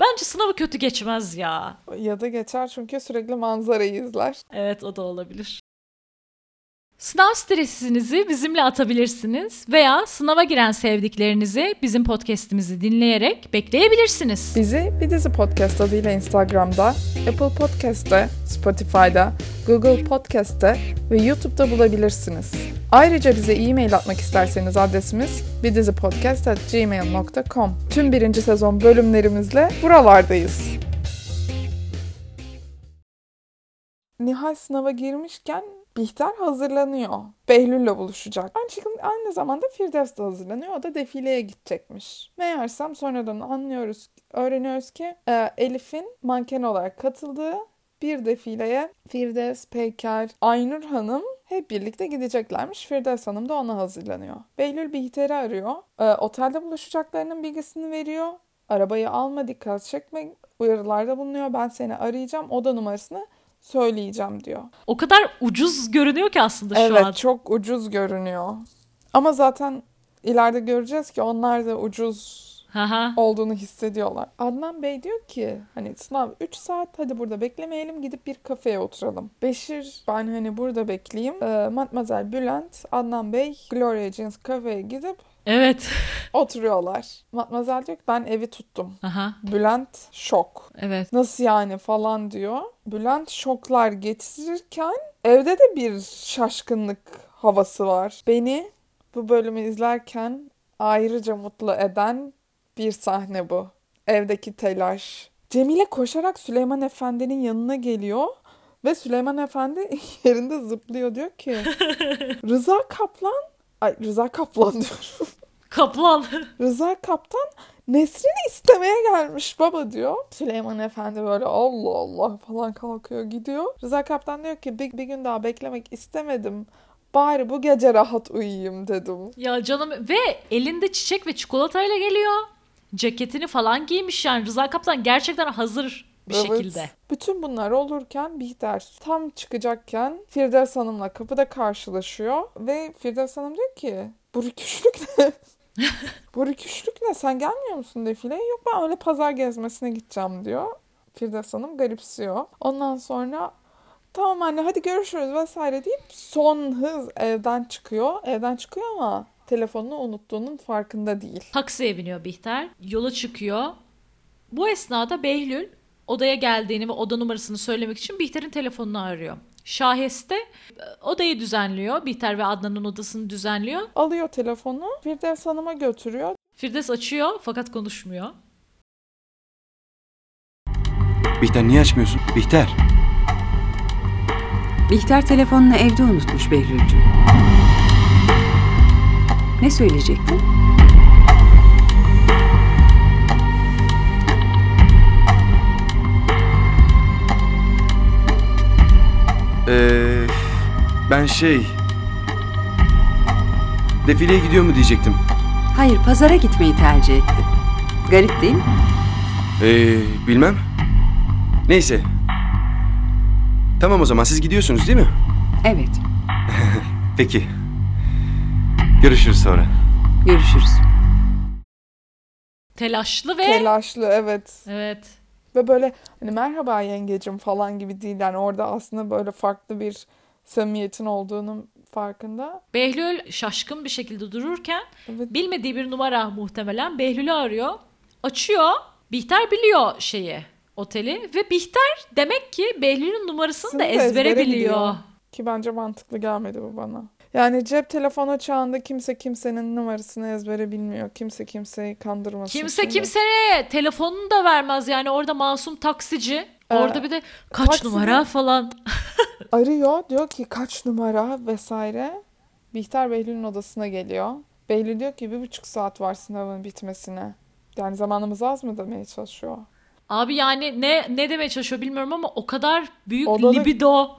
bence sınavı kötü geçmez ya. Ya da geçer çünkü sürekli manzarayı izler. Evet o da olabilir. Sınav stresinizi bizimle atabilirsiniz veya sınava giren sevdiklerinizi bizim podcast'imizi dinleyerek bekleyebilirsiniz. Bizi bir dizi podcast adıyla Instagram'da, Apple Podcast'te, Spotify'da, Google Podcast'te ve YouTube'da bulabilirsiniz. Ayrıca bize e-mail atmak isterseniz adresimiz bidizipodcast.gmail.com Tüm birinci sezon bölümlerimizle buralardayız. Nihal sınava girmişken Bihter hazırlanıyor. Behlül'le buluşacak. Aynı aynı zamanda Firdevs de hazırlanıyor. O da defileye gidecekmiş. Meğersem sonradan anlıyoruz, öğreniyoruz ki e, Elif'in manken olarak katıldığı bir defileye Firdevs, Peyker, Aynur Hanım hep birlikte gideceklermiş. Firdevs Hanım da ona hazırlanıyor. Behlül Bihter'i arıyor. E, otelde buluşacaklarının bilgisini veriyor. Arabayı alma, dikkat çekme uyarılarda bulunuyor. Ben seni arayacağım. Oda numarasını söyleyeceğim diyor. O kadar ucuz görünüyor ki aslında şu Evet an. çok ucuz görünüyor. Ama zaten ileride göreceğiz ki onlar da ucuz Haha. olduğunu hissediyorlar. Adnan Bey diyor ki hani sınav 3 saat hadi burada beklemeyelim gidip bir kafeye oturalım. Beşir ben hani burada bekleyeyim. Ee, Matmazel Bülent, Adnan Bey Gloria Jeans kafeye gidip Evet. oturuyorlar. Matmazel diyor ki ben evi tuttum. Aha. Bülent şok. Evet. Nasıl yani falan diyor. Bülent şoklar getirirken evde de bir şaşkınlık havası var. Beni bu bölümü izlerken ayrıca mutlu eden bir sahne bu. Evdeki telaş. Cemile koşarak Süleyman Efendi'nin yanına geliyor ve Süleyman Efendi yerinde zıplıyor diyor ki Rıza Kaplan Ay Rıza Kaplan diyorum. Kaplan. Rıza Kaptan Nesrin'i istemeye gelmiş baba diyor. Süleyman Efendi böyle Allah Allah falan kalkıyor gidiyor. Rıza Kaptan diyor ki bir, bir gün daha beklemek istemedim. Bari bu gece rahat uyuyayım dedim. ya canım ve elinde çiçek ve çikolatayla geliyor. Ceketini falan giymiş yani Rıza Kaplan gerçekten hazır bir Evet. şekilde. Bütün bunlar olurken Bihter tam çıkacakken Firdevs Hanım'la kapıda karşılaşıyor ve Firdevs Hanım diyor ki bu rüküşlük ne? bu rüküşlük ne? Sen gelmiyor musun defileye? Yok ben öyle pazar gezmesine gideceğim diyor. Firdevs Hanım garipsiyor. Ondan sonra tamam anne hadi görüşürüz vesaire deyip son hız evden çıkıyor. Evden çıkıyor ama telefonunu unuttuğunun farkında değil. Taksiye biniyor Bihter. Yola çıkıyor. Bu esnada Behlül odaya geldiğini ve oda numarasını söylemek için Bihter'in telefonunu arıyor. Şaheste e, odayı düzenliyor. Bihter ve Adnan'ın odasını düzenliyor. Alıyor telefonu Firdevs Hanım'a götürüyor. Firdevs açıyor fakat konuşmuyor. Bihter niye açmıyorsun? Bihter. Bihter telefonunu evde unutmuş Behlül'cüm. Ne söyleyecektin? Ee, ben şey... Defileye gidiyor mu diyecektim. Hayır, pazara gitmeyi tercih etti. Garip değil mi? Ee, bilmem. Neyse. Tamam o zaman siz gidiyorsunuz değil mi? Evet, Peki. Görüşürüz sonra. görüşürüz. Telaşlı ve Telaşlı evet. evet Ve böyle hani merhaba yengecim falan gibi değil. Yani orada aslında böyle farklı bir samimiyetin olduğunun farkında. Behlül şaşkın bir şekilde dururken Evet. bilmediği bir numara muhtemelen Behlül'ü arıyor. Açıyor. Bihter biliyor şeyi oteli ve Bihter demek ki Behlül'ün numarasını Sını da da ezbere, ezbere biliyor. biliyor. Ki bence mantıklı gelmedi bu bana. Yani cep telefonu çağında kimse kimsenin numarasını ezbere bilmiyor. Kimse kimseyi kandırmasın. Kimse şimdi. kimseye telefonunu da vermez yani orada masum taksici. Ee, Orada bir de kaç takside- numara falan. Arıyor diyor ki kaç numara vesaire. Bihter Behlül'ün odasına geliyor. Behlül diyor ki bir buçuk saat var sınavın bitmesine. Yani zamanımız az mı demeye çalışıyor. Abi yani ne ne demeye çalışıyor bilmiyorum ama o kadar büyük Odada- libido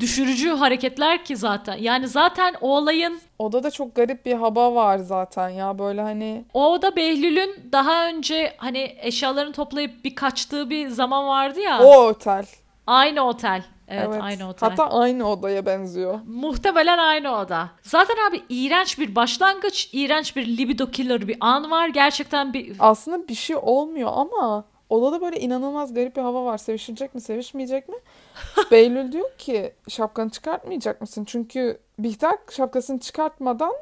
düşürücü hareketler ki zaten. Yani zaten o olayın Odada çok garip bir hava var zaten ya böyle hani o da Behlül'ün daha önce hani eşyalarını toplayıp bir kaçtığı bir zaman vardı ya. o otel. Aynı otel. Evet, aynı otel. Hatta aynı odaya benziyor. Muhtemelen aynı oda. Zaten abi iğrenç bir başlangıç, iğrenç bir libido killer bir an var. Gerçekten bir Aslında bir şey olmuyor ama odada böyle inanılmaz garip bir hava var. Sevişilecek mi, sevişmeyecek mi? Behlül diyor ki şapkanı çıkartmayacak mısın? Çünkü Bihter şapkasını çıkartmadan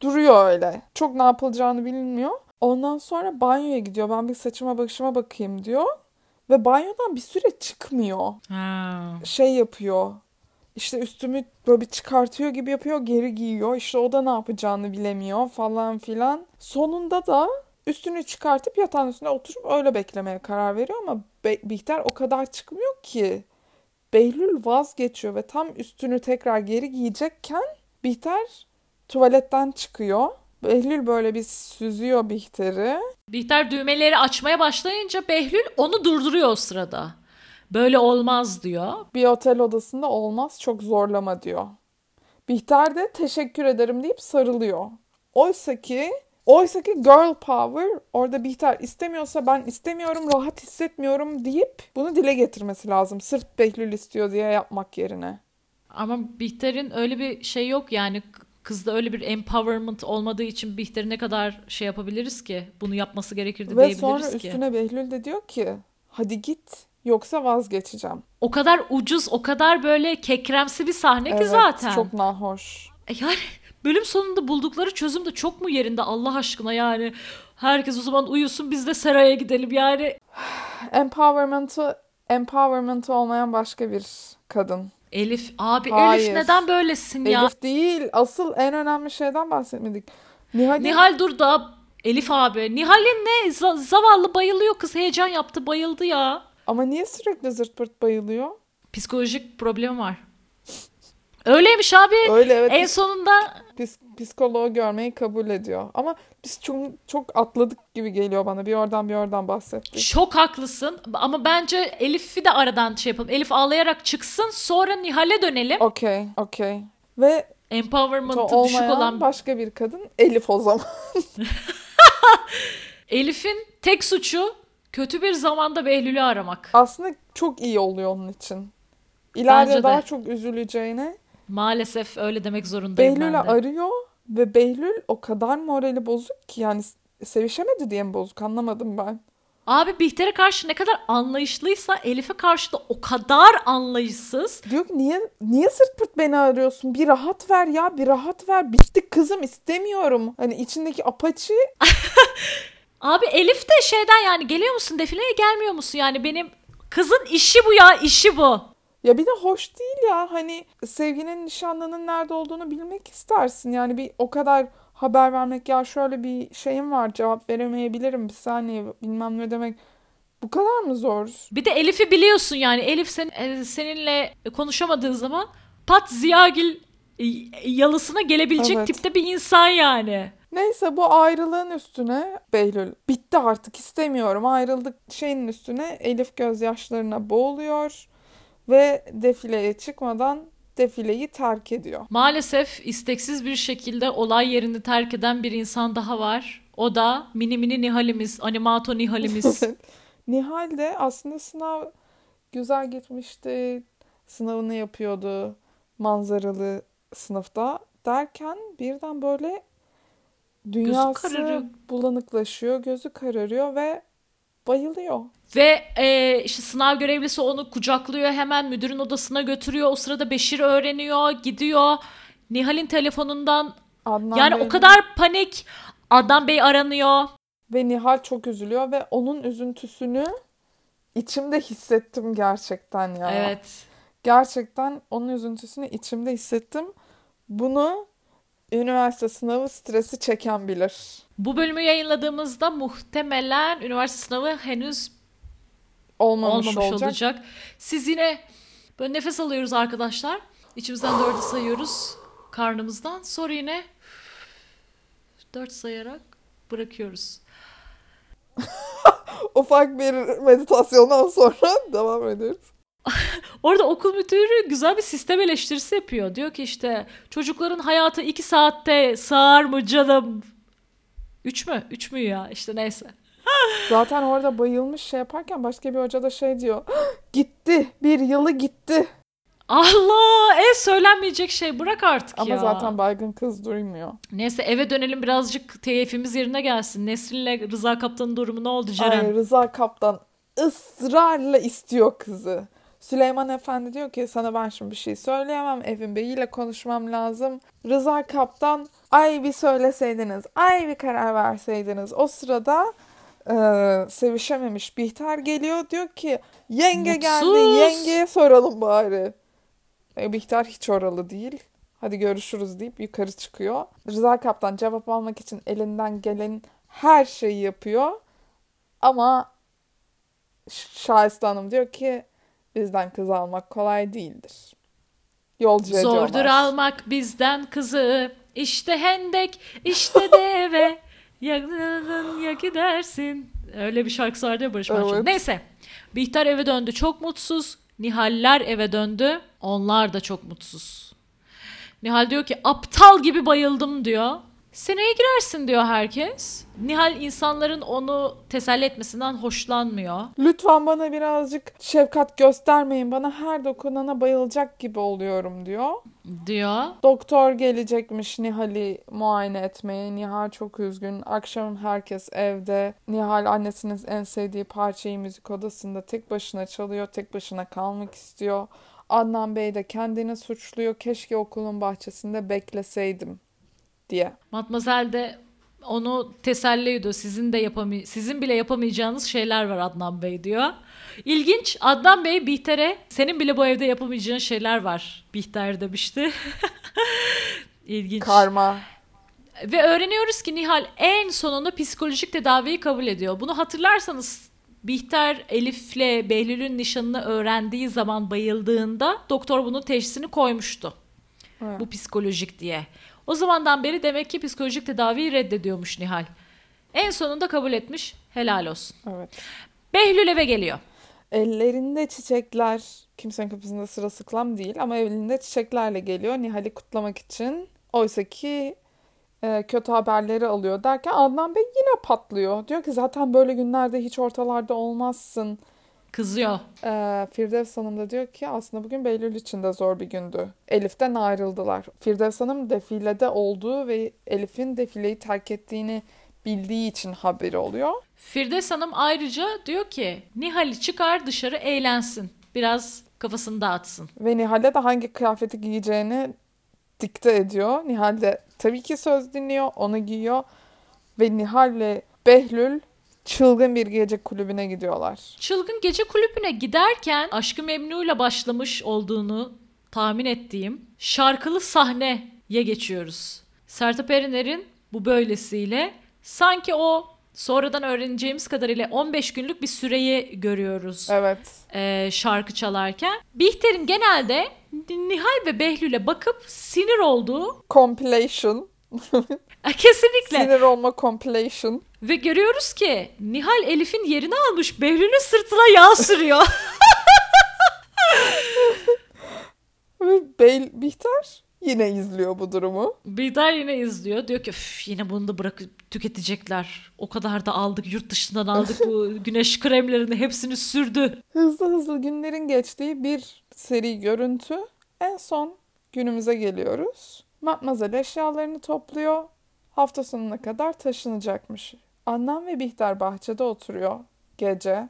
duruyor öyle. Çok ne yapılacağını bilmiyor. Ondan sonra banyoya gidiyor. Ben bir saçıma başıma bakayım diyor. Ve banyodan bir süre çıkmıyor. Ha. Şey yapıyor. İşte üstümü böyle bir çıkartıyor gibi yapıyor, geri giyiyor. İşte o da ne yapacağını bilemiyor falan filan. Sonunda da üstünü çıkartıp yatağın üstüne oturup öyle beklemeye karar veriyor ama Be- Bihter o kadar çıkmıyor ki. Behlül vazgeçiyor ve tam üstünü tekrar geri giyecekken Bihter tuvaletten çıkıyor. Behlül böyle bir süzüyor Bihter'i. Bihter düğmeleri açmaya başlayınca Behlül onu durduruyor o sırada. Böyle olmaz diyor. Bir otel odasında olmaz çok zorlama diyor. Bihter de teşekkür ederim deyip sarılıyor. Oysa ki oysa ki girl power orada Bihter istemiyorsa ben istemiyorum rahat hissetmiyorum deyip bunu dile getirmesi lazım. Sırf Behlül istiyor diye yapmak yerine. Ama Bihter'in öyle bir şey yok yani kızda öyle bir empowerment olmadığı için Bihter'i ne kadar şey yapabiliriz ki? Bunu yapması gerekirdi Ve diyebiliriz sonra ki. üstüne Behlül de diyor ki hadi git yoksa vazgeçeceğim. O kadar ucuz, o kadar böyle kekremsi bir sahne ki Evet, zaten. çok nahoş. E Yani bölüm sonunda buldukları çözüm de çok mu yerinde Allah aşkına yani. Herkes o zaman uyusun biz de Seray'a gidelim yani. Empowerment'ı empowerment olmayan başka bir kadın. Elif abi Hayır. Elif neden böylesin ya? Elif değil. Asıl en önemli şeyden bahsetmedik. Nihal'in Nihal dur da Elif abi. Nihal'in ne za- zavallı bayılıyor kız heyecan yaptı bayıldı ya. ama niye sürekli zırt pırt bayılıyor? Psikolojik problemi var. Öyleymiş abi. Öyle evet. En sonunda Pis, psikoloğu görmeyi kabul ediyor. Ama biz çok çok atladık gibi geliyor bana. Bir oradan bir oradan bahsettik. çok haklısın ama bence Elif'i de aradan şey yapalım. Elif ağlayarak çıksın sonra Nihal'e dönelim. Okey, okey. Ve Empowerment'ı düşük olan başka bir kadın Elif o zaman. Elif'in tek suçu kötü bir zamanda Behlül'ü aramak. Aslında çok iyi oluyor onun için. İleride Bence de. daha çok üzüleceğine Maalesef öyle demek zorundayım Behlül'ü ben de. arıyor ve Behlül o kadar morali bozuk ki yani sevişemedi diye mi bozuk anlamadım ben. Abi Bihter'e karşı ne kadar anlayışlıysa Elif'e karşı da o kadar anlayışsız. Diyor ki niye niye sırt pırt beni arıyorsun? Bir rahat ver ya, bir rahat ver. Bitti kızım istemiyorum. Hani içindeki apaçı Abi Elif de şeyden yani geliyor musun defileye gelmiyor musun? Yani benim kızın işi bu ya işi bu. Ya bir de hoş değil ya. Hani sevginin nişanlının nerede olduğunu bilmek istersin. Yani bir o kadar haber vermek ya şöyle bir şeyim var cevap veremeyebilirim bir saniye bilmem ne demek. Bu kadar mı zor? Bir de Elif'i biliyorsun yani Elif sen, e, seninle konuşamadığı zaman pat Ziyagil e, yalısına gelebilecek Evet. tipte bir insan yani. Neyse bu ayrılığın üstüne Behlül bitti artık istemiyorum ayrıldık şeyin üstüne Elif gözyaşlarına boğuluyor ve defileye çıkmadan defileyi terk ediyor. Maalesef isteksiz bir şekilde olay yerini terk eden bir insan daha var. O da mini mini Nihal'imiz, animato Nihal'imiz. Nihal de aslında sınav güzel gitmişti. Sınavını yapıyordu manzaralı sınıfta derken birden böyle dünyası bulanıklaşıyor, gözü kararıyor ve Bayılıyor. Ve e, işte sınav görevlisi onu kucaklıyor hemen müdürün odasına götürüyor. O sırada Beşir öğreniyor, gidiyor. Nihal'in telefonundan Adnan yani Bey'in- o kadar panik. Adnan Bey aranıyor. Ve Nihal çok üzülüyor ve onun üzüntüsünü içimde hissettim gerçekten ya. Evet. Gerçekten onun üzüntüsünü içimde hissettim. Bunu üniversite sınavı stresi çeken bilir. Bu bölümü yayınladığımızda muhtemelen üniversite sınavı henüz Olmamış, olmamış olacak. olacak. Siz yine böyle nefes alıyoruz arkadaşlar. İçimizden dördü sayıyoruz karnımızdan. Sonra yine dört sayarak bırakıyoruz. Ufak bir meditasyondan sonra devam ediyoruz. Orada okul müdürü güzel bir sistem eleştirisi yapıyor. Diyor ki işte çocukların hayatı iki saatte sığar mı canım? Üç mü? Üç mü ya? İşte neyse. Zaten orada bayılmış şey yaparken başka bir hoca da şey diyor. gitti. Bir yılı gitti. Allah! E söylenmeyecek şey bırak artık Ama ya. zaten baygın kız duymuyor. Neyse eve dönelim birazcık teyfimiz yerine gelsin. Nesrin'le Rıza Kaptan'ın durumu ne oldu Ceren? Ay, Rıza Kaptan ısrarla istiyor kızı. Süleyman Efendi diyor ki sana ben şimdi bir şey söyleyemem. Evin beyiyle konuşmam lazım. Rıza Kaptan ay bir söyleseydiniz, ay bir karar verseydiniz. O sırada e, sevişememiş Bihter geliyor. Diyor ki yenge geldi Mutsuz. yengeye soralım bari. E, Bihter hiç oralı değil. Hadi görüşürüz deyip yukarı çıkıyor. Rıza Kaptan cevap almak için elinden gelen her şeyi yapıyor. Ama Şahiste Hanım diyor ki bizden kız almak kolay değildir. Yolcu Zordur ediyorlar. almak bizden kızı. İşte hendek, işte deve. Yakın ya gidersin. Öyle bir şarkısı vardı ya Barış. Evet. Neyse. Bihter eve döndü çok mutsuz. Nihaller eve döndü. Onlar da çok mutsuz. Nihal diyor ki aptal gibi bayıldım diyor. Seneye girersin diyor herkes. Nihal insanların onu teselli etmesinden hoşlanmıyor. Lütfen bana birazcık şefkat göstermeyin. Bana her dokunana bayılacak gibi oluyorum diyor. Diyor. Doktor gelecekmiş Nihal'i muayene etmeye. Nihal çok üzgün. Akşam herkes evde. Nihal annesinin en sevdiği parçayı müzik odasında tek başına çalıyor. Tek başına kalmak istiyor. Adnan Bey de kendini suçluyor. Keşke okulun bahçesinde bekleseydim diye. Matmazel de onu teselli ediyor. Sizin de yapamay sizin bile yapamayacağınız şeyler var Adnan Bey diyor. İlginç. Adnan Bey Bihter'e senin bile bu evde yapamayacağın şeyler var. Bihter demişti. İlginç. Karma. Ve öğreniyoruz ki Nihal en sonunda psikolojik tedaviyi kabul ediyor. Bunu hatırlarsanız Bihter Elif'le Behlül'ün nişanını öğrendiği zaman bayıldığında doktor bunun teşhisini koymuştu. Evet. Bu psikolojik diye. O zamandan beri demek ki psikolojik tedaviyi reddediyormuş Nihal. En sonunda kabul etmiş. Helal olsun. Evet. Behlül eve geliyor. Ellerinde çiçekler. Kimsenin kapısında sırılsıklam değil ama elinde çiçeklerle geliyor Nihal'i kutlamak için. Oysa ki e, kötü haberleri alıyor derken Adnan Bey yine patlıyor. Diyor ki zaten böyle günlerde hiç ortalarda olmazsın. Kızıyor. E, Firdevs Hanım da diyor ki aslında bugün Behlül için de zor bir gündü. Elif'ten ayrıldılar. Firdevs Hanım defilede olduğu ve Elif'in defileyi terk ettiğini bildiği için haberi oluyor. Firdevs Hanım ayrıca diyor ki Nihal'i çıkar dışarı eğlensin. Biraz kafasını dağıtsın. Ve Nihal'e de hangi kıyafeti giyeceğini dikte ediyor. Nihal de tabii ki söz dinliyor, onu giyiyor. Ve Nihal'le Behlül çılgın bir gece kulübüne gidiyorlar. Çılgın gece kulübüne giderken Aşkı Memnu'yla başlamış olduğunu tahmin ettiğim şarkılı sahneye geçiyoruz. Sertab Erener'in bu böylesiyle sanki o sonradan öğreneceğimiz kadarıyla 15 günlük bir süreyi görüyoruz Evet. e, şarkı çalarken. Bihter'in genelde Nihal ve Behlül'e bakıp sinir olduğu Compilation. kesinlikle Sinir olma compilation. ve görüyoruz ki Nihal Elif'in yerini almış Behlül'ün sırtına yağ sürüyor. Ve Bey Bihter yine izliyor bu durumu. Bihter yine izliyor. Diyor ki "Üf, yine bunu da bırakıp tüketecekler. O kadar da aldık yurt dışından aldık bu güneş kremlerini hepsini sürdü. Hızlı hızlı günlerin geçtiği bir seri görüntü. En son günümüze geliyoruz. Matmazel eşyalarını topluyor. Hafta sonuna kadar taşınacakmış. Annem ve Bihter bahçede oturuyor. gece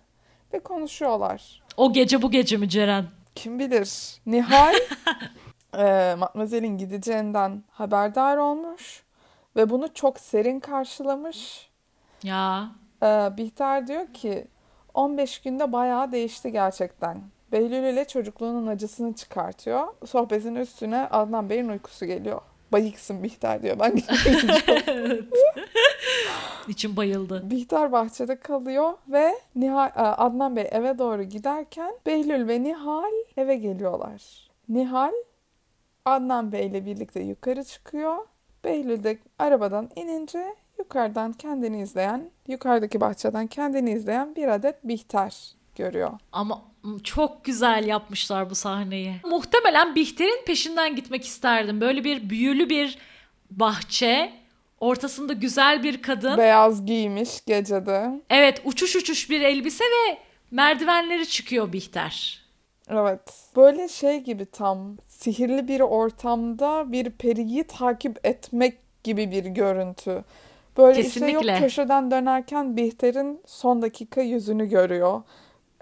ve konuşuyorlar. O gece bu gece mi Ceren? Kim bilir? Nihal e, Matmazel'in gideceğinden haberdar olmuş ve bunu çok serin karşılamış. Ya E, Bihter diyor ki 15 günde bayağı değişti gerçekten. Behlül ile çocukluğunun acısını çıkartıyor. Sohbetin üstüne Adnan Bey'in uykusu geliyor. Bayıksın Bihter diyor. Ben gideyim. içim bayıldı. Bihter bahçede kalıyor ve Nihal, e, Adnan Bey eve doğru giderken Behlül ve Nihal eve geliyorlar. Nihal Adnan Bey ile birlikte yukarı çıkıyor. Behlül de arabadan inince yukarıdan kendini izleyen, yukarıdaki bahçeden kendini izleyen bir adet Bihter görüyor. Ama çok güzel yapmışlar bu sahneyi. Muhtemelen Bihter'in peşinden gitmek isterdim. Böyle bir büyülü bir bahçe, ortasında güzel bir kadın. Beyaz giymiş gecede. Evet, uçuş uçuş bir elbise ve merdivenleri çıkıyor Bihter. Evet. Böyle şey gibi tam sihirli bir ortamda bir periyi takip etmek gibi bir görüntü. Böyle işte Kesinlikle. yok köşeden dönerken Bihter'in son dakika yüzünü görüyor.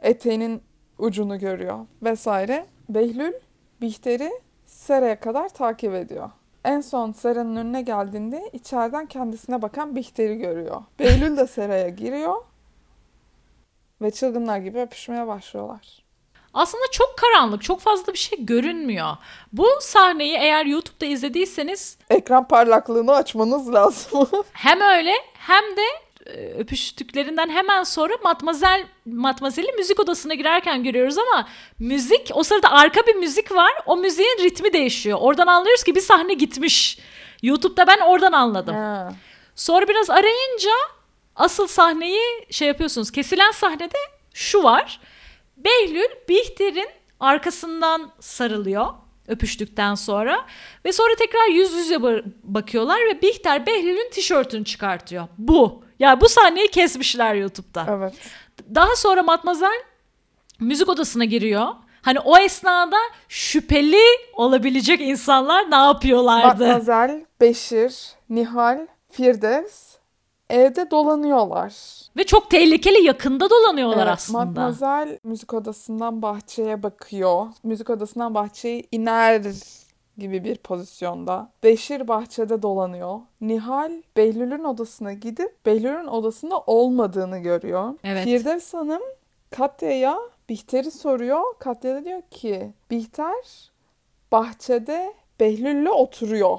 Eteğinin ucunu görüyor vesaire. Behlül Bihter'i Sera'ya kadar takip ediyor. En son Sera'nın önüne geldiğinde içeriden kendisine bakan Bihter'i görüyor. Behlül de Sera'ya giriyor ve çılgınlar gibi öpüşmeye başlıyorlar. Aslında çok karanlık, çok fazla bir şey görünmüyor. Bu sahneyi eğer YouTube'da izlediyseniz ekran parlaklığını açmanız lazım. hem öyle hem de öpüştüklerinden hemen sonra Matmazel Matmazel'i müzik odasına girerken görüyoruz ama müzik o sırada arka bir müzik var. O müziğin ritmi değişiyor. Oradan anlıyoruz ki bir sahne gitmiş. YouTube'da ben oradan anladım. Ha. Sonra biraz arayınca asıl sahneyi şey yapıyorsunuz. Kesilen sahnede şu var. Behlül Bihter'in arkasından sarılıyor öpüştükten sonra ve sonra tekrar yüz yüze ba- bakıyorlar ve Bihter Behlül'ün tişörtünü çıkartıyor. Bu. Ya bu sahneyi kesmişler YouTube'da. Evet. Daha sonra Matmazel müzik odasına giriyor. Hani o esnada şüpheli olabilecek insanlar ne yapıyorlardı? Matmazel, Beşir, Nihal, Firdevs evde dolanıyorlar. Ve çok tehlikeli yakında dolanıyorlar Evet, aslında. Matmazel müzik odasından bahçeye bakıyor. Müzik odasından bahçeye iner gibi bir pozisyonda. Beşir bahçede dolanıyor. Nihal Behlül'ün odasına gidip Behlül'ün odasında olmadığını görüyor. Evet. Firdevs Hanım Katya'ya Bihter'i soruyor. Katya da diyor ki Bihter bahçede Behlül'le oturuyor.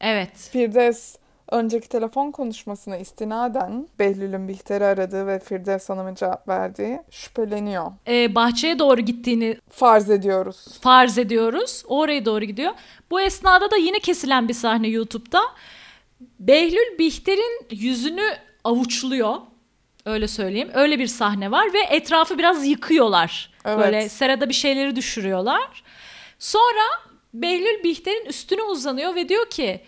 Evet. Firdevs önceki telefon konuşmasına istinaden Behlül'ün Bihter'i aradığı ve Firdevs Hanım'ın cevap verdiği şüpheleniyor. Ee, bahçeye doğru gittiğini Farz ediyoruz. farz ediyoruz. Oraya doğru gidiyor. Bu esnada da yine kesilen bir sahne YouTube'da. Behlül Bihter'in yüzünü avuçluyor. Öyle söyleyeyim. Öyle bir sahne var ve etrafı biraz yıkıyorlar. Evet. Böyle serada bir şeyleri düşürüyorlar. Sonra Behlül Bihter'in üstüne uzanıyor ve diyor ki "S-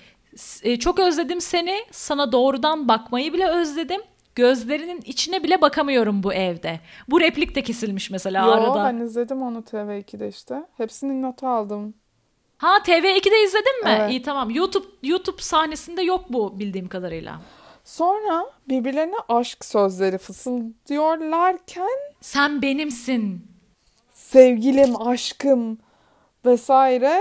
e, çok özledim seni. Sana doğrudan bakmayı bile özledim. Gözlerinin içine bile bakamıyorum bu evde. Bu replik de kesilmiş mesela Yo arada. ben izledim onu TV2'de işte. Hepsinin notu aldım. Ha TV2'de izledin mi? Evet. İyi tamam. YouTube YouTube sahnesinde yok bu bildiğim kadarıyla. Sonra birbirlerine aşk sözleri fısıldıyorlarken Sen benimsin. sevgilim, aşkım vesaire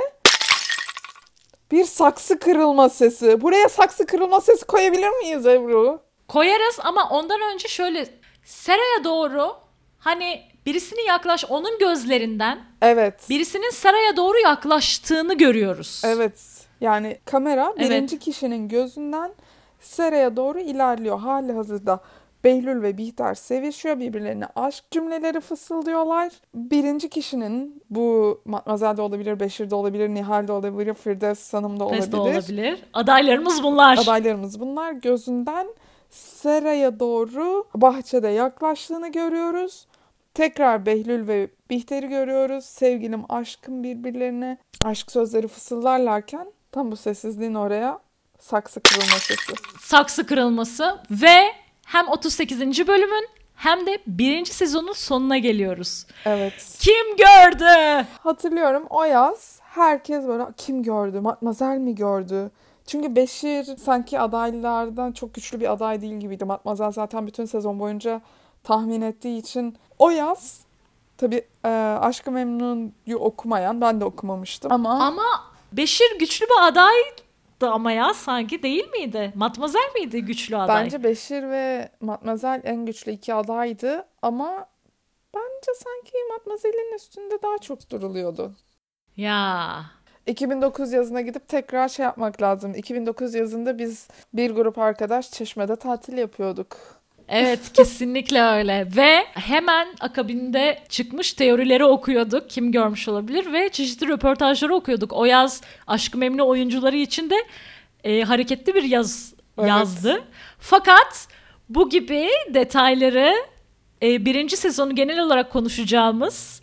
bir saksı kırılma sesi. Buraya saksı kırılma sesi koyabilir miyiz Ebru? Koyarız ama ondan önce şöyle Sera'ya doğru hani birisinin yaklaş onun gözlerinden Evet. birisinin Sera'ya doğru yaklaştığını görüyoruz. Evet. Yani kamera Evet. birinci kişinin gözünden Sera'ya doğru ilerliyor. Hali hazırda Behlül ve Bihter sevişiyor. Birbirlerine aşk cümleleri fısıldıyorlar. Birinci kişinin bu Matmazel de olabilir, Beşir de olabilir, Nihal de olabilir, Firdevs Hanım da olabilir. De olabilir. Adaylarımız bunlar. Adaylarımız bunlar. Gözünden Sera'ya doğru bahçede yaklaştığını görüyoruz. Tekrar Behlül ve Bihter'i görüyoruz. Sevgilim, aşkım birbirlerine aşk sözleri fısıldarlarken tam bu sessizliğin oraya saksı kırılma sesi. Saksı kırılması ve hem 38. bölümün hem de birinci sezonun sonuna geliyoruz. Evet. Kim gördü? Hatırlıyorum o yaz herkes böyle kim gördü? Matmazel mi gördü? Çünkü Beşir sanki adaylardan çok güçlü bir aday değil gibiydi. Matmazel zaten bütün sezon boyunca tahmin ettiği için o yaz tabii e, Aşkı Memnun'u okumayan ben de okumamıştım ama, Ama Beşir güçlü bir adaydı ama ya sanki değil miydi? Matmazel miydi güçlü aday? bence Beşir ve Matmazel en güçlü iki adaydı ama bence sanki Matmazel'in üstünde daha çok duruluyordu. Ya 2009 yazına gidip tekrar şey yapmak lazım. 2009 yazında biz bir grup arkadaş Çeşme'de tatil yapıyorduk. Evet kesinlikle öyle ve hemen akabinde çıkmış teorileri okuyorduk kim görmüş olabilir ve çeşitli röportajları okuyorduk. O yaz Aşk-ı Memnu oyuncuları için de e, hareketli bir yaz Evet. yazdı. Fakat bu gibi detayları e, birinci sezonu genel olarak konuşacağımız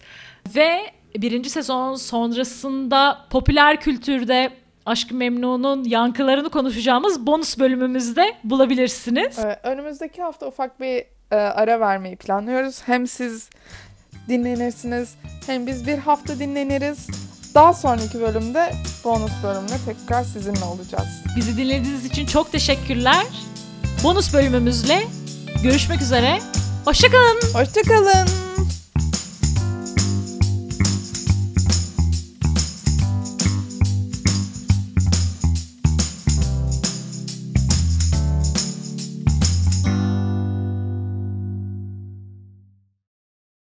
ve birinci sezon sonrasında popüler kültürde Aşk-ı Memnu'nun yankılarını konuşacağımız bonus bölümümüzde bulabilirsiniz. Ee, önümüzdeki hafta ufak bir e, ara vermeyi planlıyoruz. Hem siz dinlenirsiniz hem biz bir hafta dinleniriz. Daha sonraki bölümde bonus bölümle tekrar sizinle olacağız. Bizi dinlediğiniz için çok teşekkürler. Bonus bölümümüzle görüşmek üzere. Hoşçakalın. Hoşçakalın.